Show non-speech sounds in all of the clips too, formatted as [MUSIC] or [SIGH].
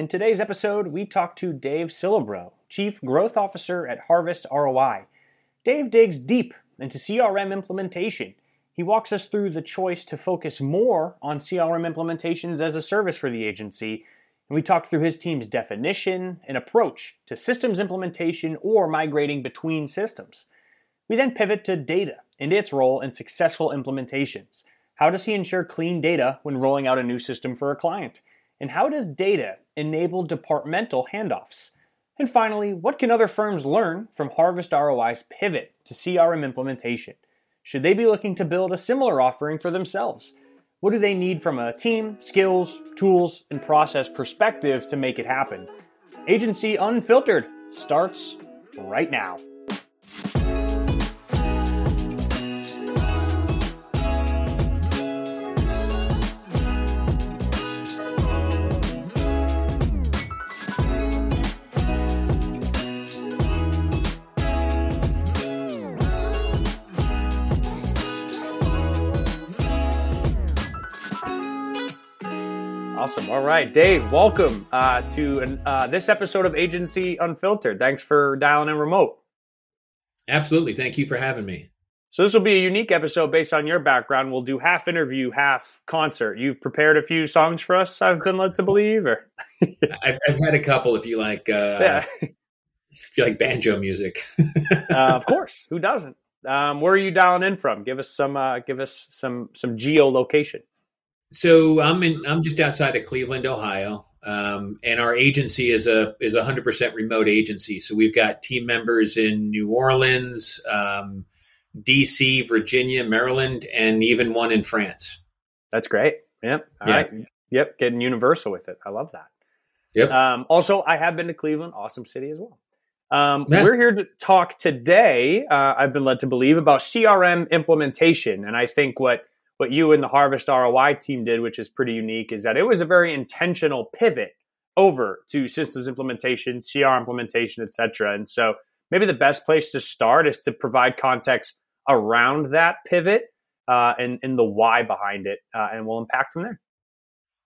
In today's episode, we talk to Dave Sillebrow, Chief Growth Officer at Harvest ROI. Dave digs deep into CRM implementation. He walks us through the choice to focus more on CRM implementations as a service for the agency, and we talk through his team's definition and approach to systems implementation or migrating between systems. We then pivot to data and its role in successful implementations. How does he ensure clean data when rolling out a new system for a client? And how does data enable departmental handoffs? And finally, what can other firms learn from Harvest ROI's pivot to CRM implementation? Should they be looking to build a similar offering for themselves? What do they need from a team, skills, tools, and process perspective to make it happen? Agency Unfiltered starts right now. Awesome. All right, Dave, welcome uh, to uh, this episode of Agency Unfiltered. Thanks for dialing in remote. Absolutely. Thank you for having me. So, this will be a unique episode based on your background. We'll do half interview, half concert. You've prepared a few songs for us, I've been led to believe, or [LAUGHS] I've, I've, had a couple if you like, uh, yeah. if you like banjo music. [LAUGHS] uh, of course. Who doesn't? Um, where are you dialing in from? Give us some, uh, give us some, some geolocation. So I'm in. I'm just outside of Cleveland, Ohio, um, and our agency is a is a hundred percent remote agency. So we've got team members in New Orleans, um, D.C., Virginia, Maryland, and even one in France. That's great. Yep. All yeah. Right. Yep. Getting universal with it. I love that. Yep. Um, also, I have been to Cleveland. Awesome city as well. Um, yeah. We're here to talk today. Uh, I've been led to believe about CRM implementation, and I think what what you and the Harvest ROI team did, which is pretty unique, is that it was a very intentional pivot over to systems implementation, CR implementation, etc. And so maybe the best place to start is to provide context around that pivot uh, and, and the why behind it, uh, and we'll unpack from there.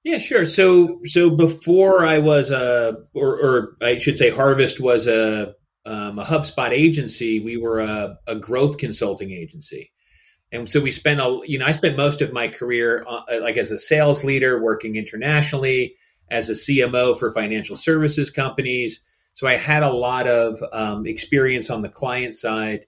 Yeah, sure. So, so before I was a, or, or I should say, Harvest was a um, a HubSpot agency. We were a, a growth consulting agency. And so we spent a, you know, I spent most of my career uh, like as a sales leader working internationally as a CMO for financial services companies. So I had a lot of um, experience on the client side,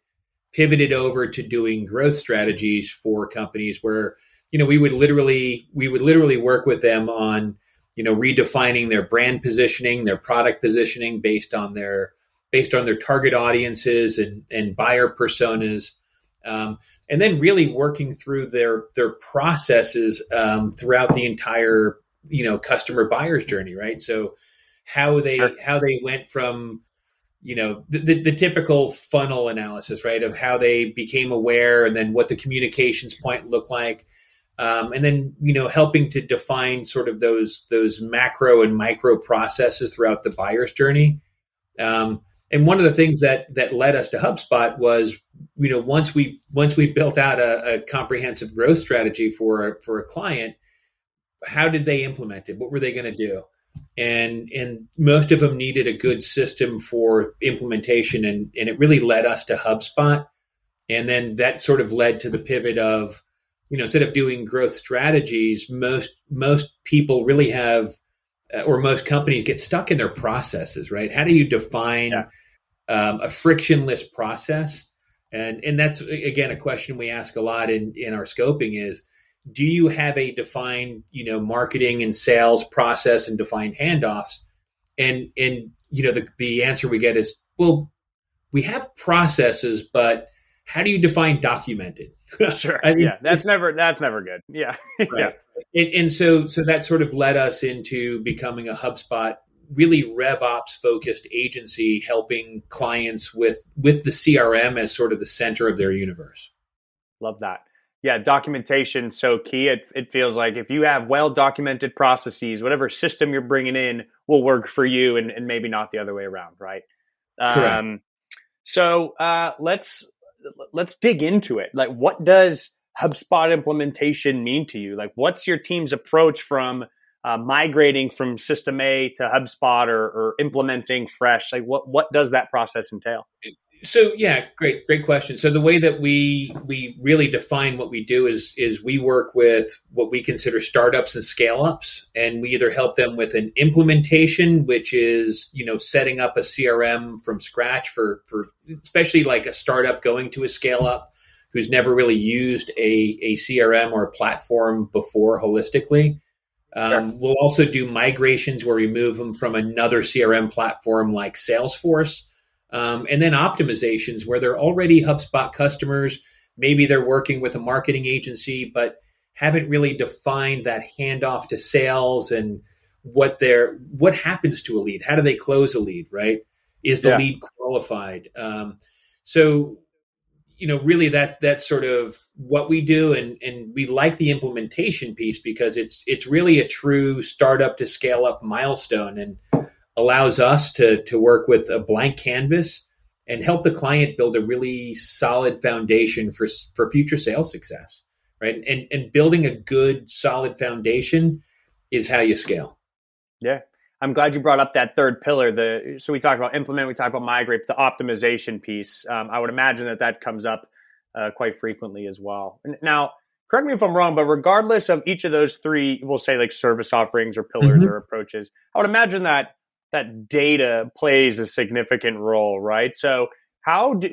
pivoted over to doing growth strategies for companies where, you know, we would literally, we would literally work with them on, you know, redefining their brand positioning, their product positioning based on their, based on their target audiences and, and buyer personas. Um, and then really working through their their processes um, throughout the entire you know customer buyer's journey right so how they sure. how they went from you know the, the, the, typical funnel analysis right of how they became aware and then what the communications point looked like um, and then you know helping to define sort of those those macro and micro processes throughout the buyer's journey um, and one of the things that that led us to HubSpot was, you know, once we once we built out a, a comprehensive growth strategy for a, for a client, how did they implement it? What were they going to do? And and most of them needed a good system for implementation, and and it really led us to HubSpot. And then that sort of led to the pivot of, you know, instead of doing growth strategies, most most people really have uh, or most companies get stuck in their processes, right? How do you define yeah. Um, a frictionless process? And and that's again a question we ask a lot in in our scoping is do you have a defined you know marketing and sales process and defined handoffs? And and you know the the answer we get is well we have processes, but how do you define documented? [LAUGHS] sure. I mean, yeah, that's never that's never good. Yeah, [LAUGHS] right. yeah. And, and, so so that sort of led us into becoming a HubSpot really RevOps focused agency, helping clients with with the CRM as sort of the center of their universe. Love that. Yeah, documentation so key. It, it feels like if you have well documented processes, whatever system you're bringing in will work for you, and, and maybe not the other way around, right? Correct. Um, so uh, let's let's dig into it. Like, what does HubSpot implementation mean to you? Like, what's your team's approach from uh, migrating from System A to HubSpot or, or implementing Fresh? Like, what what does that process entail? So yeah, great, great question. So the way that we we really define what we do is is we work with what we consider startups and scale ups, and we either help them with an implementation, which is you know setting up a CRM from scratch for for especially like a startup going to a scale up who's never really used a a CRM or a platform before holistically. Um, sure. We'll also do migrations where we move them from another CRM platform like Salesforce um, and then optimizations where they're already HubSpot customers. Maybe they're working with a marketing agency, but haven't really defined that handoff to sales and what they're what happens to a lead. How do they close a lead? Right? Is the yeah. lead qualified? Um, so you know really that that's sort of what we do and and we like the implementation piece because it's it's really a true startup to scale up milestone and allows us to to work with a blank canvas and help the client build a really solid foundation for for future sales success right? And and building a good solid foundation is how you scale. Yeah i'm glad you brought up that third pillar the so we talked about implement we talked about migrate the optimization piece um, i would imagine that that comes up uh, quite frequently as well now correct me if i'm wrong but regardless of each of those three we'll say like service offerings or pillars mm-hmm. or approaches i would imagine that that data plays a significant role, right? So how do,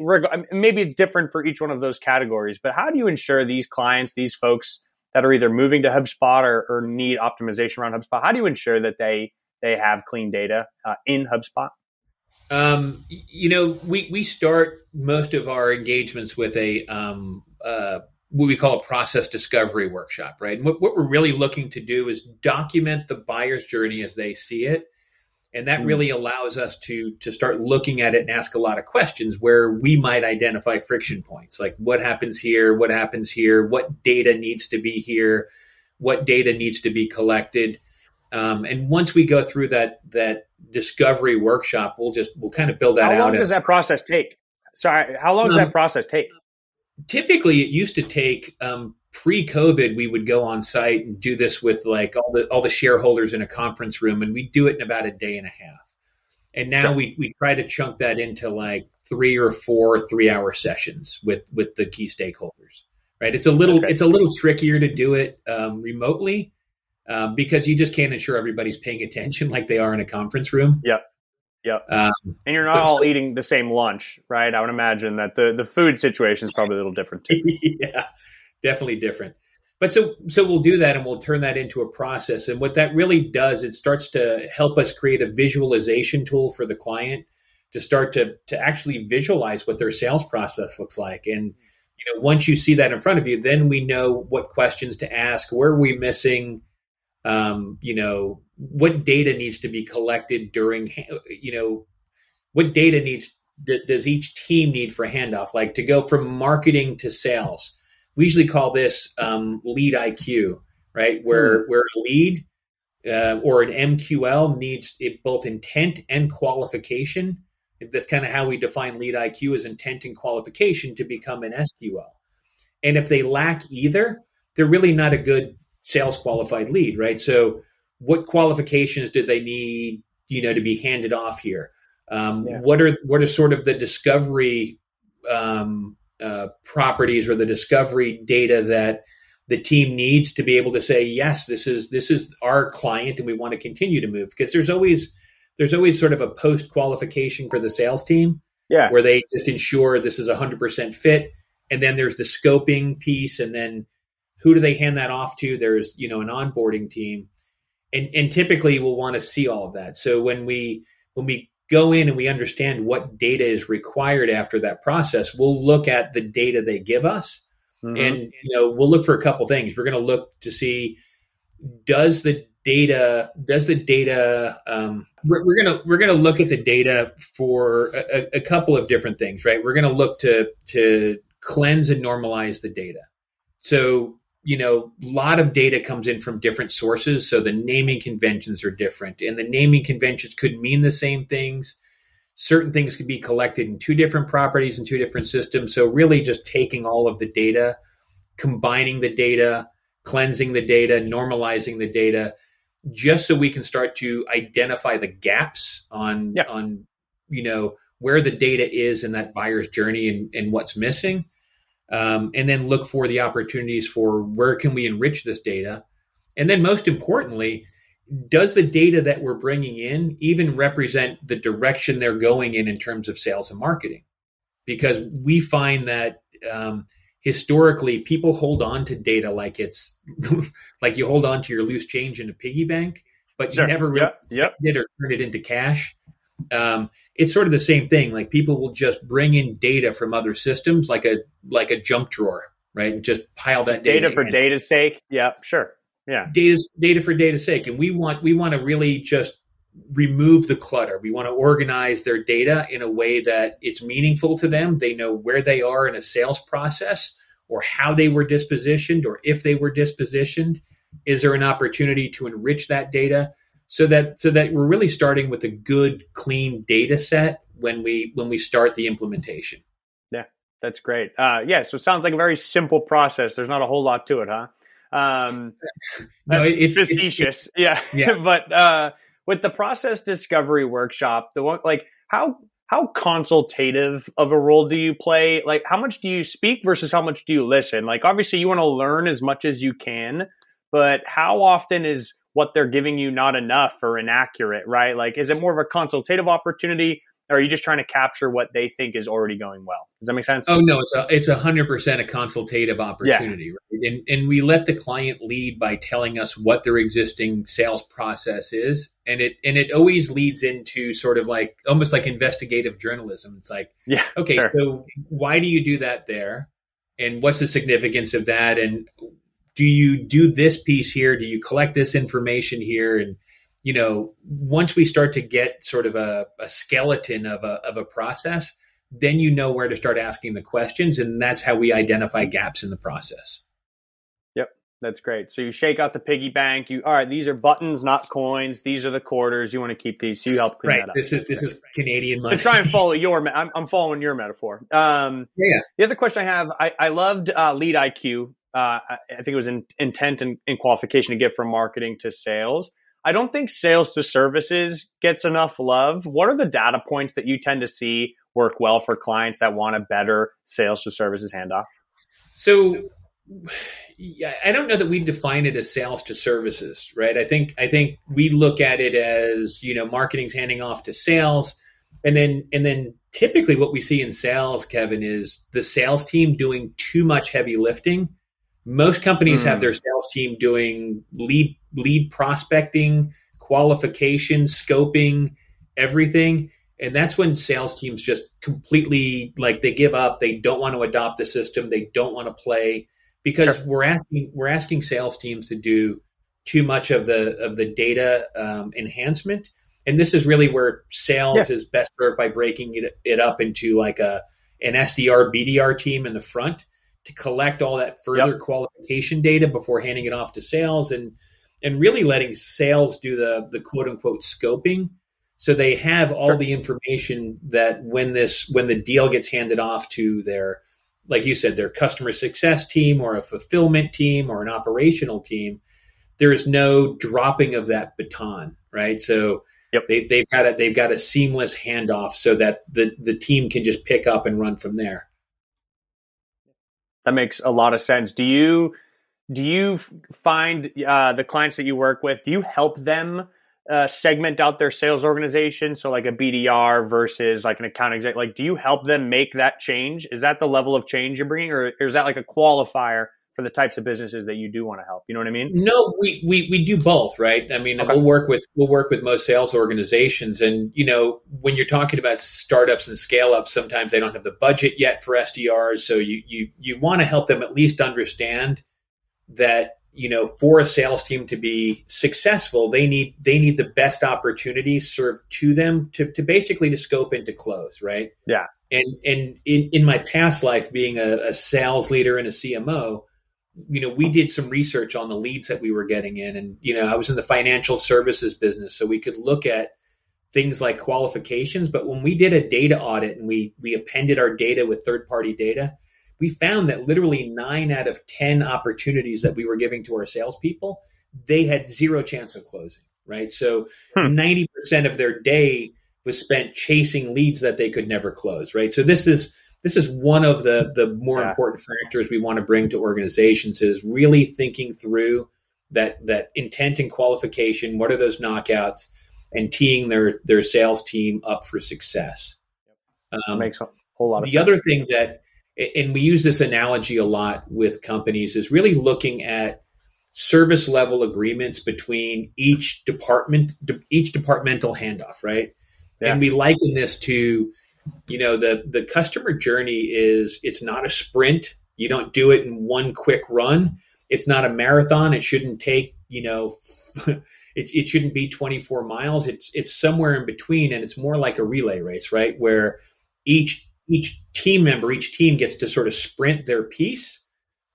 maybe it's different for each one of those categories, but how do you ensure these clients, these folks that are either moving to HubSpot or, or need optimization around HubSpot, how do you ensure that they they have clean data uh, in HubSpot? Um, you know, we we start most of our engagements with a um, uh, what we call a process discovery workshop, right? And what, what we're really looking to do is document the buyer's journey as they see it and that hmm. really allows us to to start looking at it and ask a lot of questions where we might identify friction points like what happens here what happens here what data needs to be here what data needs to be collected um, and once we go through that that discovery workshop we'll just we'll kind of build that out how long does that process take sorry how long does um, that process take typically it used to take um, pre-COVID, we would go on site and do this with like all the all the shareholders in a conference room, and we do it in about a day and a half. And now sure. we we try to chunk that into like three or four three hour sessions with with the key stakeholders. Right? It's a little it's a little trickier to do it um, remotely um, because you just can't ensure everybody's paying attention [LAUGHS] like they are in a conference room. Yep. Yep. Um, and you're not all so, eating the same lunch, right? I would imagine that the, the food situation is probably a little different too. [LAUGHS] yeah definitely different. But so so we'll do that and we'll turn that into a process. And what that really does, it starts to help us create a visualization tool for the client to start to to actually visualize what their sales process looks like. And you know, once you see that in front of you, then we know what questions to ask, where are we missing, um, you know, what data needs to be collected during, you know, what data needs does each team need for handoff? Like to go from marketing to sales we usually call this um, lead IQ, right? Where mm. where a lead uh, or an MQL needs it, both intent and qualification. That's kind of how we define lead IQ as intent and qualification to become an SQL. And if they lack either, they're really not a good sales qualified lead, right? So, what qualifications do they need, you know, to be handed off here? Um, yeah. What are what are sort of the discovery um, uh, properties or the discovery data that the team needs to be able to say yes this is this is our client and we want to continue to move because there's always there's always sort of a post qualification for the sales team yeah where they just ensure this is 100% fit and then there's the scoping piece and then who do they hand that off to there's you know an onboarding team and and typically we'll want to see all of that so when we when we go in and we understand what data is required after that process, we'll look at the data they give us. Mm-hmm. And you know, we'll look for a couple things. We're going to look to see does the data does the data um, we're, we're, gonna we're gonna look at the data for a, a couple of different things right we're gonna look to to cleanse and normalize the data so you know, a lot of data comes in from different sources. So the naming conventions are different, and the naming conventions could mean the same things. Certain things could be collected in two different properties and two different systems. So really, just taking all of the data, combining the data, cleansing the data, normalizing the data, just so we can start to identify the gaps on yeah. on you know where the data is in that buyer's journey and, and what's missing um, and then look for the opportunities for where can we enrich this data and then most importantly does the data that we're bringing in even represent the direction they're going in in terms of sales and marketing because we find that um, historically people hold on to data like it's [LAUGHS] like you hold on to your loose change in a piggy bank but you sure. never really yep. it or turn it into cash um, it's sort of the same thing. Like people will just bring in data from other systems like a like a junk drawer right? And just pile that data, data for data's sake? Yeah sure. Yeah. Data data for data's sake. And we want we want to really just remove the clutter. We want to organize their data in a way that it's meaningful to them. They know where they are in a sales process or how they were dispositioned or if they were dispositioned. Is there an opportunity to enrich that data so that so that we're really starting with a good clean data set when we when we start the implementation. Yeah, that's great. Uh, yeah, so it sounds like a very simple process. There's not a whole lot to it, huh? Um, [LAUGHS] no, it's facetious. It's, yeah, yeah. [LAUGHS] but uh, with the process discovery workshop, the one like how how consultative of a role do you play? Like how much do you speak versus how much do you listen? Like obviously you want to learn as much as you can, but how often is what they're giving you not enough or inaccurate, right? Like is it more of a consultative opportunity or are you just trying to capture what they think is already going well? Does that make sense? Oh no, it's a it's a hundred percent a consultative opportunity, yeah. right? And and we let the client lead by telling us what their existing sales process is, and it and it always leads into sort of like almost like investigative journalism. It's like, yeah, okay, sure. so why do you do that there, and what's the significance of that, and do you do this piece here? Do you collect this information here, and you know, once we start to get sort of a, a skeleton of a, of a process, then you know where to start asking the questions. And that's how we identify gaps in the process. Yep. That's great. So you shake out the piggy bank. You all right? These are buttons, not coins. These are the quarters. You want to keep these. So you help clean right. that up. This is this is Canadian money. To try and follow [LAUGHS] your, I'm, I'm following your metaphor. Um, yeah. The other question I have, I, I loved uh, Lead IQ. Uh, I think it was in, intent and, qualification to get from marketing to sales. I don't think sales to services gets enough love. What are the data points that you tend to see work well for clients that want a better sales to services handoff? So I don't know that we define it as sales to services, right? I think I think we look at it as, you know, marketing's handing off to sales and then and then typically what we see in sales, Kevin, is the sales team doing too much heavy lifting most companies mm. have hmm. their sales team doing lead lead prospecting, qualification, scoping, everything. And that's when sales teams just completely like they give up. They don't want to adopt the system. They don't want to play because sure. we're asking we're asking sales teams to do too much of the of the data um, enhancement. And this is really where sales yeah. is best served by breaking it, it up into like a an SDR BDR team in the front to collect all that further yep. qualification data before handing it off to sales and and really letting sales do the the quote unquote scoping so they have all sure. the information that when this when the deal gets handed off to their like you said their customer success team or a fulfillment team or an operational team there's no dropping of that baton right so yep. they, they've got a they've got a seamless handoff so that the the team can just pick up and run from there that makes a lot of sense. Do you do you find uh, the clients that you work with? Do you help them uh, segment out their sales organization? So like a BDR versus like an account exec. Like, do you help them make that change? Is that the level of change you're bringing, or, or is that like a qualifier for the types of businesses that you do want to help. You know what I mean? No, we we, we do both, right? I mean, okay. we'll work with we'll work with most sales organizations, and you know, when you're talking about startups and scale ups, sometimes they don't have the budget yet for SDRs, so you you you want to help them at least understand that you know for a sales team to be successful they need they need the best opportunities served to them to, to basically to scope and to close right yeah and and in, in my past life being a, a sales leader and a cmo you know, we did some research on the leads that we were getting in. And, you know, I was in the financial services business, so we could look at things like qualifications. But when we did a data audit and we we appended our data with third party data, we found that literally nine out of ten opportunities that we were giving to our salespeople, they had zero chance of closing, right? So hmm. 90% of their day was spent chasing leads that they could never close, right? So this is this is one of the the more yeah. important factors we want to bring to organizations is really thinking through that that intent and qualification. What are those knockouts? And teeing their their sales team up for success. Um, makes a whole lot of the sense. other thing that and we use this analogy a lot with companies is really looking at service level agreements between each department each departmental handoff right yeah. and we liken this to you know the the customer journey is it's not a sprint. You don't do it in one quick run. It's not a marathon. It shouldn't take you know [LAUGHS] it, it shouldn't be 24 miles. It's it's somewhere in between and it's more like a relay race right? Where each each team member, each team gets to sort of sprint their piece,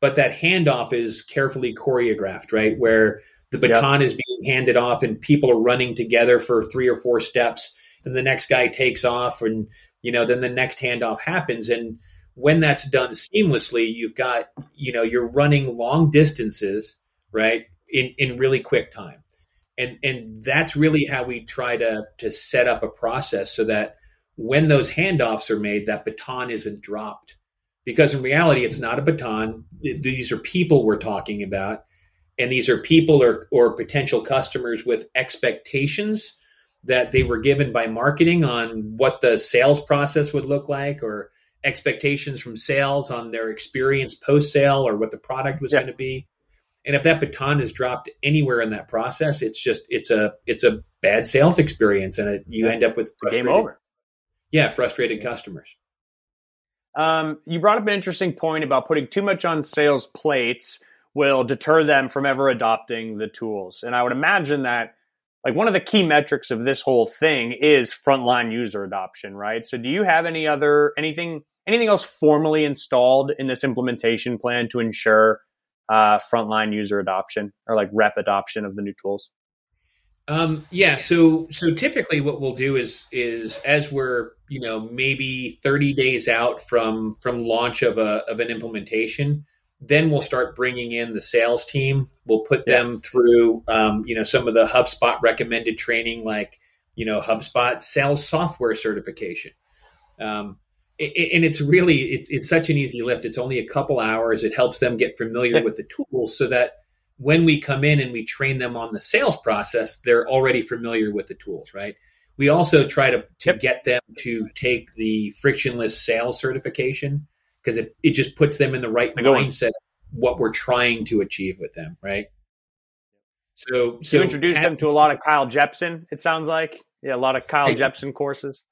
but that handoff is carefully choreographed, right? Where the baton yep. is being handed off and people are running together for three or four steps and the next guy takes off and you know then the next handoff happens and when that's done seamlessly you've got you know you're running long distances right in in really quick time and and that's really how we try to to set up a process so that when those handoffs are made, that baton isn't dropped. Because in reality, it's not a baton. These are people we're talking about. And these are people or, or potential customers with expectations that they were given by marketing on what the sales process would look like or expectations from sales on their experience post sale or what the product was yeah. going to be. And if that baton is dropped anywhere in that process, it's just it's a it's a bad sales experience, and it, you yeah. end up with game over. Yeah, frustrated customers. Um, you brought up an interesting point about putting too much on sales plates will deter them from ever adopting the tools. And I would imagine that like one of the key metrics of this whole thing is frontline user adoption, right? So do you have any other anything anything else formally installed in this implementation plan to ensure uh, frontline user adoption or like rep adoption of the new tools? Um, yeah, so so typically what we'll do is is as we're you know maybe 30 days out from from launch of a of an implementation, then we'll start bringing in the sales team. We'll put yeah. them through um, you know some of the HubSpot recommended training, like you know HubSpot sales software certification. Um, and it's really it's, it's such an easy lift. It's only a couple hours. It helps them get familiar with the tools so that when we come in and we train them on the sales process, they're already familiar with the tools, right? We also try to, to get them to take the frictionless sales certification because it, it just puts them in the right mindset what we're trying to achieve with them, right? So, so you introduced them to a lot of Kyle Jepson. It sounds like yeah, a lot of Kyle Jepson courses.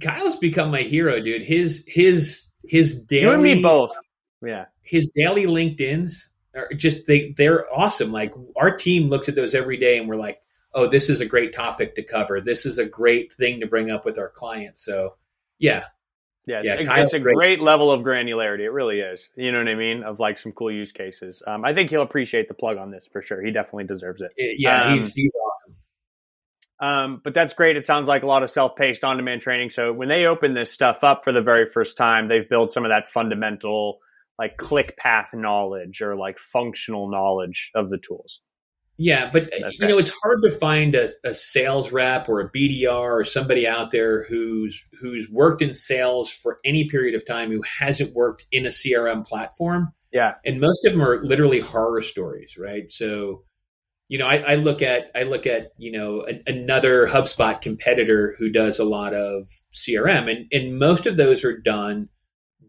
Kyle's become my hero, dude. His his his daily you and me both. Yeah, his daily LinkedIn's are just they they're awesome. Like our team looks at those every day, and we're like, oh, this is a great topic to cover. This is a great thing to bring up with our clients. So, yeah. Yeah, it's, it's a great. great. level of granularity. It really is. You know what I mean? Of like some cool use cases. Um, I think he'll appreciate the plug on this for sure. He definitely deserves it. Yeah, um, he's he's awesome. Um, but that's great. It sounds like a lot of self-paced on-demand training. So when they open this stuff up for the very first time, they've built some of that fundamental like click path knowledge or like functional knowledge of the tools. Yeah, but uh, okay. you know it's hard to find a, a, sales rep or a BDR or somebody out there who's who's worked in sales for any period of time who hasn't worked in a CRM platform. Yeah, and most of them are literally horror stories, right? So, you know, I, I look at I look at you know a, another HubSpot competitor who does a lot of CRM, and and most of those are done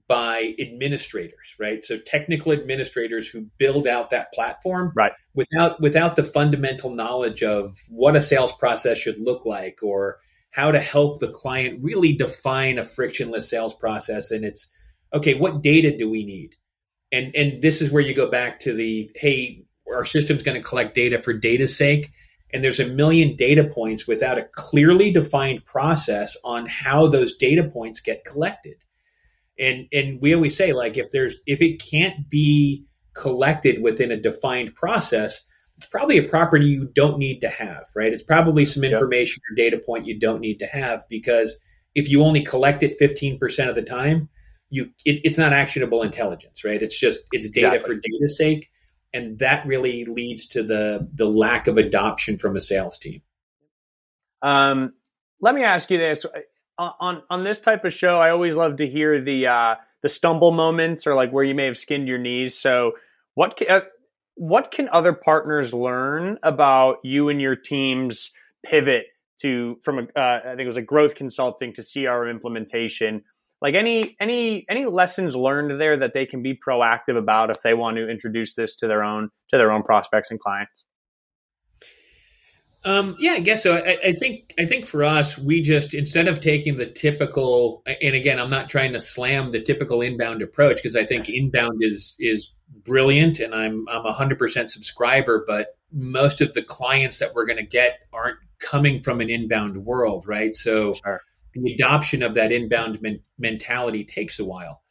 by administrators, right? So technical administrators who build out that platform, right? Without without the fundamental knowledge of what a sales process should look like or how to help the client really define a frictionless sales process. And it's okay, what data do we need? And and this is where you go back to the hey, our system's going to collect data for data's sake. And there's a million data points without a clearly defined process on how those data points get collected and and we always say like if there's if it can't be collected within a defined process it's probably a property you don't need to have right it's probably some information yep. or data point you don't need to have because if you only collect it 15% of the time you it, it's not actionable intelligence right it's just it's data exactly. for data's sake and that really leads to the the lack of adoption from a sales team. Um, let me ask you this: on on this type of show, I always love to hear the uh, the stumble moments or like where you may have skinned your knees. So, what can, uh, what can other partners learn about you and your team's pivot to from a uh, I think it was a growth consulting to CRM implementation? like any any any lessons learned there that they can be proactive about if they want to introduce this to their own to their own prospects and clients um, yeah, I guess so. I, I, think I think for us, we just instead of taking the typical, and again, I'm not trying to slam the typical inbound approach because I think inbound is is brilliant, and I'm I'm a hundred percent subscriber. But most of the clients that we're going to get aren't coming from an inbound world, right? So sure the adoption of that inbound men- mentality takes a while.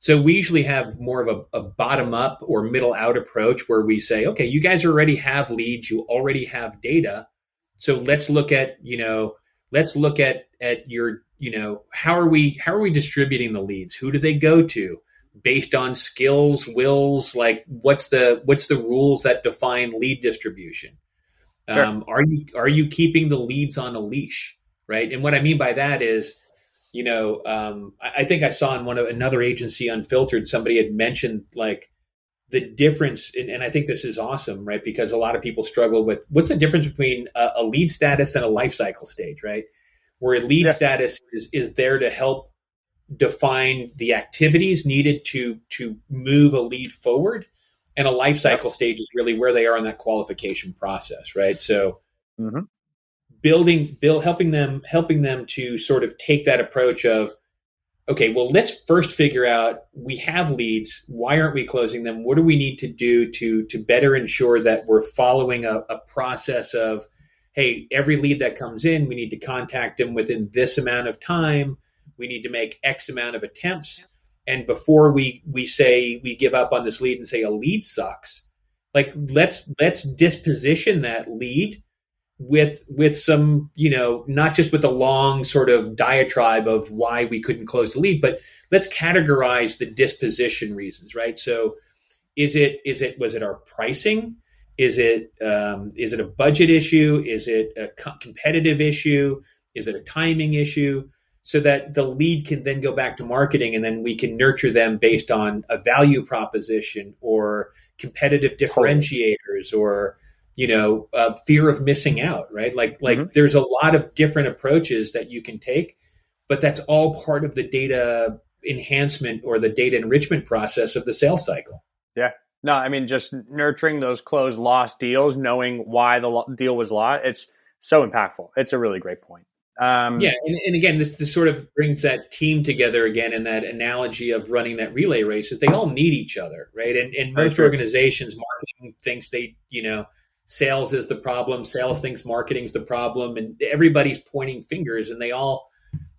So we usually have more of a, a bottom up or middle out approach where we say, okay, you guys already have leads, you already have data. So let's look at, you know, let's look at at your, you know, how are we how are we distributing the leads? Who do they go to? Based on skills, wills, like what's the what's the rules that define lead distribution? Sure. Um, are you are you keeping the leads on a leash? right? And what I mean by that is, you know, um, I, I, think I saw in one of another agency, Unfiltered, somebody had mentioned like the difference, and, and, I think this is awesome, right? Because a lot of people struggle with what's the difference between a, a lead status and a life cycle stage, right? Where a lead yeah. status is is there to help define the activities needed to to move a lead forward and a life cycle stage is really where they are in that qualification process right so mm-hmm building build helping them helping them to sort of take that approach of okay well let's first figure out we have leads why aren't we closing them? What do we need to do to to better ensure that we're following a, a process of hey every lead that comes in we need to contact them within this amount of time. We need to make x amount of attempts. And before we we say we give up on this lead and say a lead sucks like let's let's disposition that lead with with some you know not just with a long sort of diatribe of why we couldn't close the lead but let's categorize the disposition reasons right? So is it is it was it our pricing? Is it um, is it a budget issue? Is it a co- competitive issue? Is it a timing issue? So that the lead can then go back to marketing and then we can nurture them based on a value proposition or competitive differentiators or you know uh, fear of missing out right? Like like mm-hmm. there's a lot of different approaches that you can take but that's all part of the data enhancement or the data enrichment process of the sales cycle. Yeah. No i mean just nurturing those closed lost deals knowing why the deal was lost it's so impactful. It's a really great point. Um, yeah, and, and again, this, this sort of brings that team together again, in that analogy of running that relay race is they all need each other, right? And, and most organizations, marketing thinks they, you know, sales is the problem sales thinks marketing's the problem and everybody's pointing fingers and they all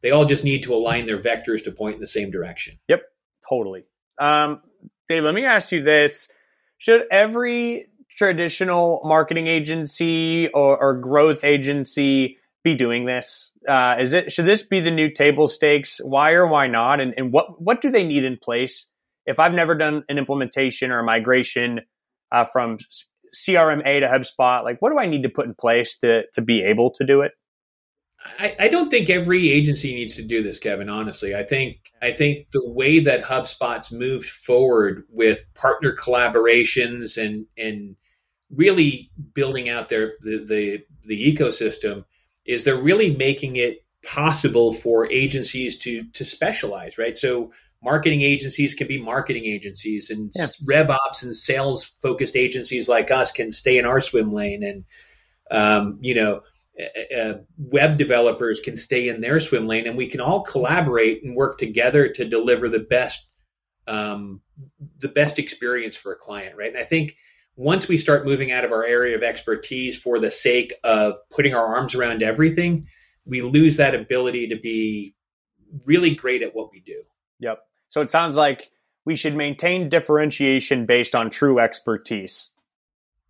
they all just need to align their vectors to point in the same direction. Yep totally. Um, dave let me ask you this. Should every traditional marketing agency or, or growth agency be doing this? Uh, is it should this be the new table stakes? Why or why not? And, and what what do they need in place? If i've never done an implementation or a migration uh, from CRM-A to HubSpot? Like, what do I need to put in place to to be able to do it? I, I don't think every agency needs to do this, Kevin. Honestly, I think I think the way that HubSpot's moved forward with partner collaborations and and really building out their the, the, the ecosystem is they're really making it possible for agencies to to specialize, right? So marketing agencies can be marketing agencies and yeah. rev ops and sales focused agencies like us can stay in our swim lane and um, you know uh, web developers can stay in their swim lane and we can all collaborate and work together to deliver the best um, the best experience for a client right? And i think once we start moving out of our area of expertise for the sake of putting our arms around everything we lose that ability to be really great at what we do. Yep so it sounds like we should maintain differentiation based on true expertise.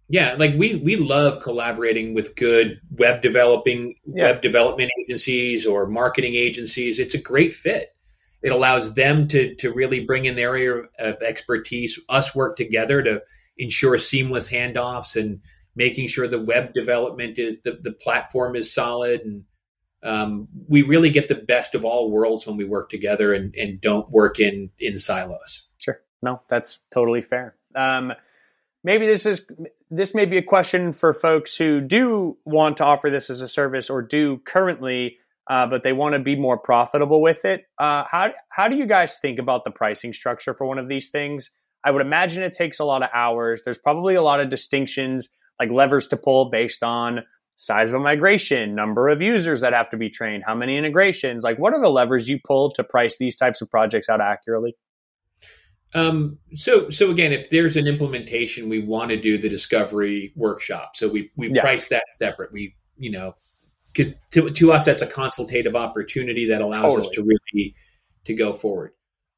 Yeah, like we we love collaborating with good web developing yeah. web development agencies or marketing agencies. It's a great fit. It allows them to to really bring in their area of expertise. Us work together to ensure seamless handoffs and making sure the web development is the, the platform is solid and um, we really get the best of all worlds when we work together and, and don't work in in silos. Sure, no, that's totally fair. Um, maybe this is this may be a question for folks who do want to offer this as a service or do currently, uh, but they want to be more profitable with it. Uh, how how do you guys think about the pricing structure for one of these things? I would imagine it takes a lot of hours. There's probably a lot of distinctions like levers to pull based on size of a migration, number of users that have to be trained, how many integrations, like what are the levers you pull to price these types of projects out accurately? Um, so, so again, if there's an implementation, we want to do the discovery workshop. So we, we yeah. price that separate. We, you know, because to, to us, that's a consultative opportunity that allows totally. us to really, to go forward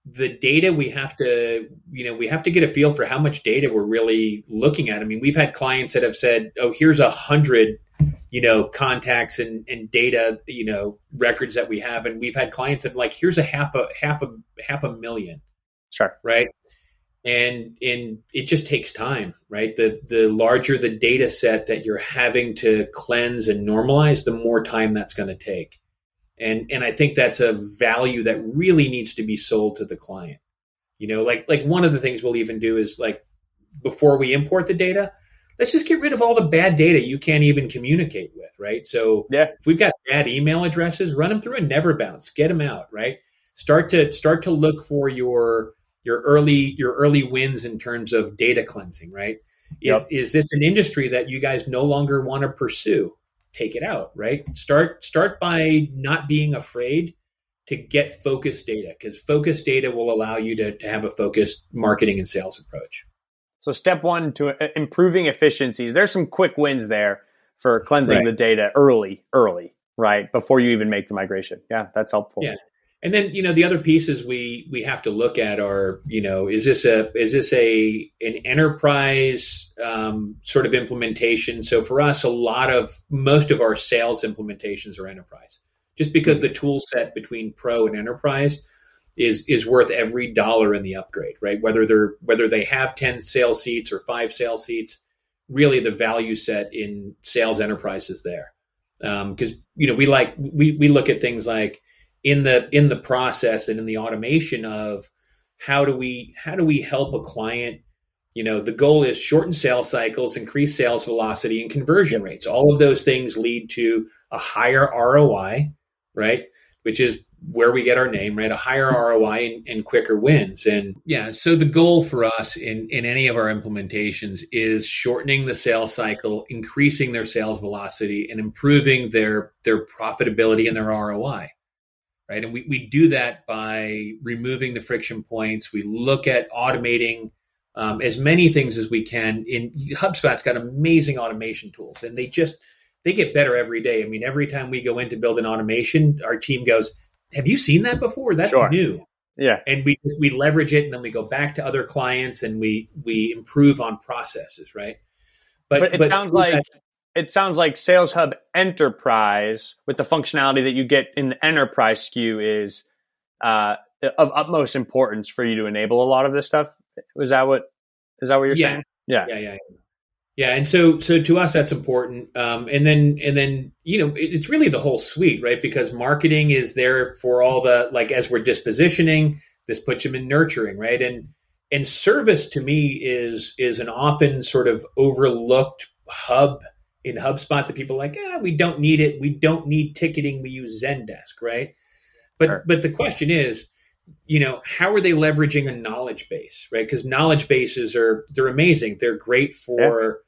the data we have to you know we have to get a feel for how much data we're really looking at i mean we've had clients that have said oh here's a hundred you know contacts and, and data you know records that we have. And we've had clients that like here's a half a half a half a million. Sure. Right? And and it just takes time right? The the larger the data set that you're having to cleanse and normalize the more time that's going to take. And and I think that's a value that really needs to be sold to the client. You know, like like one of the things we'll even do is like before we import the data, let's just get rid of all the bad data you can't even communicate with, right? So yeah. if we've got bad email addresses, run them through a NeverBounce, get them out, right? Start to start to look for your your early your early wins in terms of data cleansing, right? Is yep. is this an industry that you guys no longer want to pursue? take it out, right? Start start by not being afraid to get focused data because focused data will allow you to, to have a focused marketing and sales approach. So step one to uh, improving efficiencies. There's some quick wins there for cleansing right. the data early, early, right? Before you even make the migration. Yeah, that's helpful. Yeah and then you know the other pieces we we have to look at are you know is this a is this a an enterprise um, sort of implementation so for us a lot of most of our sales implementations are enterprise just because mm-hmm. the tool set between pro and enterprise is is worth every dollar in the upgrade right? Whether they're whether they have 10 sales seats or 5 sales seats really the value set in sales enterprise is there. Because um, you know we like we we look at things like in the in the process and in the automation of how do we how do we help a client you know the goal is shorten sales cycles increase sales velocity and conversion rates. All of those things lead to a higher roi right? Which is where we get our name right a higher roi and, and quicker wins and yeah so the goal for us in in any of our implementations is shortening the sales cycle increasing their sales velocity and improving their their profitability and their roi right? And we, we do that by removing the friction points. We look at automating um, as many things as we can. In HubSpot's got amazing automation tools, and they just they get better every day. I mean, every time we go in to build an automation, our team goes, "Have you seen that before? That's sure. new." Yeah, and we we leverage it, and then we go back to other clients, and we we improve on processes, right? But, but it but sounds like that, it sounds like Sales Hub Enterprise with the functionality that you get in the enterprise SKU is uh, of utmost importance for you to enable a lot of this stuff. Was that what is that what you're yeah. saying? Yeah, yeah, yeah. Yeah, and so so to us that's important. Um, and then and then you know it, it's really the whole suite, right? Because marketing is there for all the like as we're dispositioning, this puts them in nurturing, right? And and service to me is is an often sort of overlooked hub in HubSpot that people are like, ah, we don't need it. We don't need ticketing. We use Zendesk, right? But sure. but the question is, you know, how are they leveraging a knowledge base, right? Because knowledge bases are they're amazing. They're great for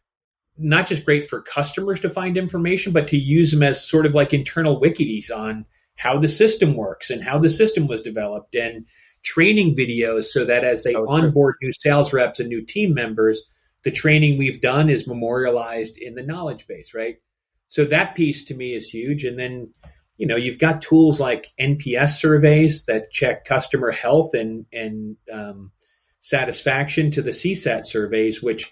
yeah. not just great for customers to find information, but to use them as sort of like internal wikis on how the system works and how the system was developed and training videos so that as they oh, onboard true. new sales reps and new team members, the training we've done is memorialized in the knowledge base, right? So that piece to me is huge. And then, you know, you've got tools like NPS surveys that check customer health and and um, satisfaction to the CSAT surveys, which,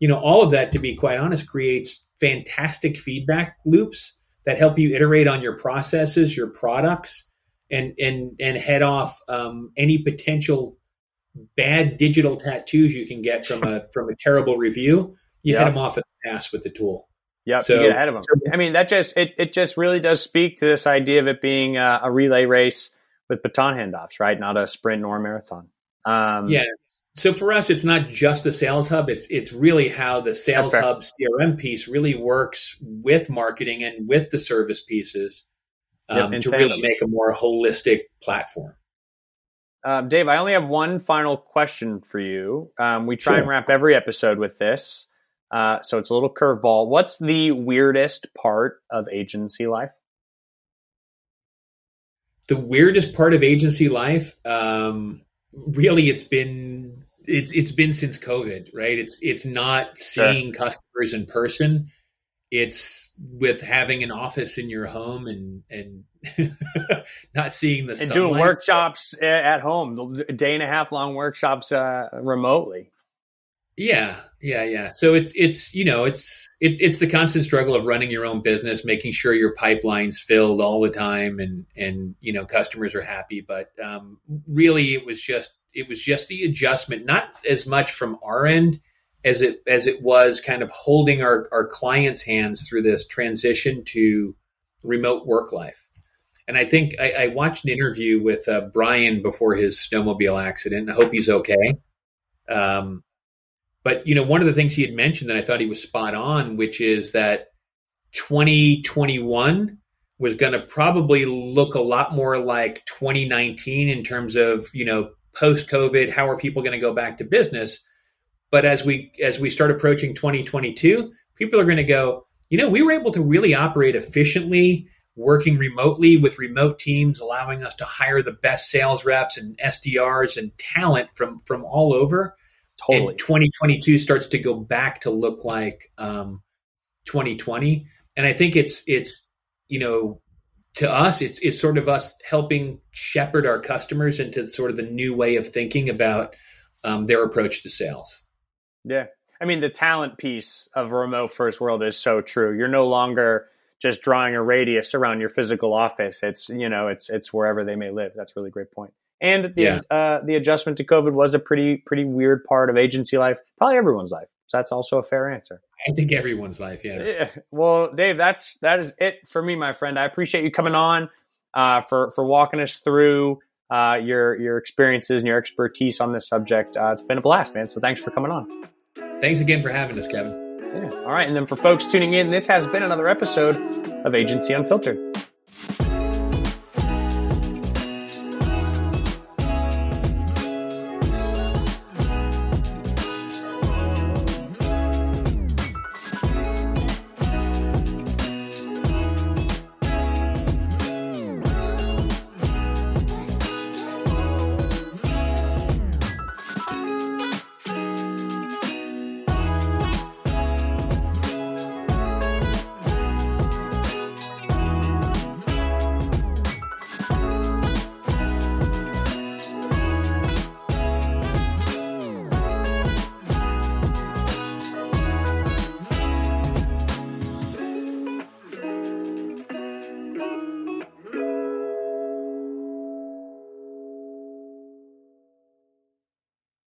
you know, all of that, to be quite honest, creates fantastic feedback loops that help you iterate on your processes, your products, and and and head off um, any potential bad digital tattoos you can get from a from a terrible review, you yep. hit them off at the pass with the tool. Yeah, so, get ahead of them. So, I mean, that just it, it just really does speak to this idea of it being a, a relay race with baton handoffs, right? Not a sprint nor a marathon. Um, yeah. So for us, it's not just the sales hub. It's it's really how the sales hub CRM piece really works with marketing and with the service pieces um, yep, to really make a more holistic platform. Um, Dave, I only have one final question for you. Um, we try sure. and wrap every episode with this, uh, so it's a little curveball. What's the weirdest part of agency life? The weirdest part of agency life, um, really, it's been it's it's been since COVID, right? It's it's not seeing sure. customers in person it's with having an office in your home and and [LAUGHS] not seeing the and sunlight. doing workshops at home, day and a half long workshops uh, remotely. Yeah, yeah, yeah. So it's it's you know it's it's it's the constant struggle of running your own business, making sure your pipeline's filled all the time, and and you know customers are happy. But um, really, it was just it was just the adjustment, not as much from our end as it as it was kind of holding our, our clients' hands through this transition to remote work life. And I think I, I watched an interview with uh, Brian before his snowmobile accident. I hope he's okay. Um, but you know, one of the things he had mentioned that I thought he was spot on, which is that 2021 was going to probably look a lot more like 2019 in terms of you know post COVID. How are people going to go back to business? But as we as we start approaching 2022, people are going to go, you know, we were able to really operate efficiently working remotely with remote teams, allowing us to hire the best sales reps and SDRs and talent from from all over. Totally. And 2022 starts to go back to look like um, 2020, and I think it's it's you know to us it's it's sort of us helping shepherd our customers into sort of the new way of thinking about um, their approach to sales. Yeah. I mean, the talent piece of remote first world is so true. You're no longer just drawing a radius around your physical office. It's, you know, it's, it's wherever they may live. That's a really great point. And the, yeah. uh, the adjustment to COVID was a pretty, pretty weird part of agency life, probably everyone's life. So that's also a fair answer. I think everyone's life. Yeah. yeah. Well, Dave, that's, that is it for me, my friend. I appreciate you coming on, uh, for, for walking us through, uh, your, your experiences and your expertise on this subject. Uh, it's been a blast, man. So thanks for coming on. Thanks again for having us, Kevin. Yeah. All right. And then for folks tuning in, this has been another episode of Agency Unfiltered.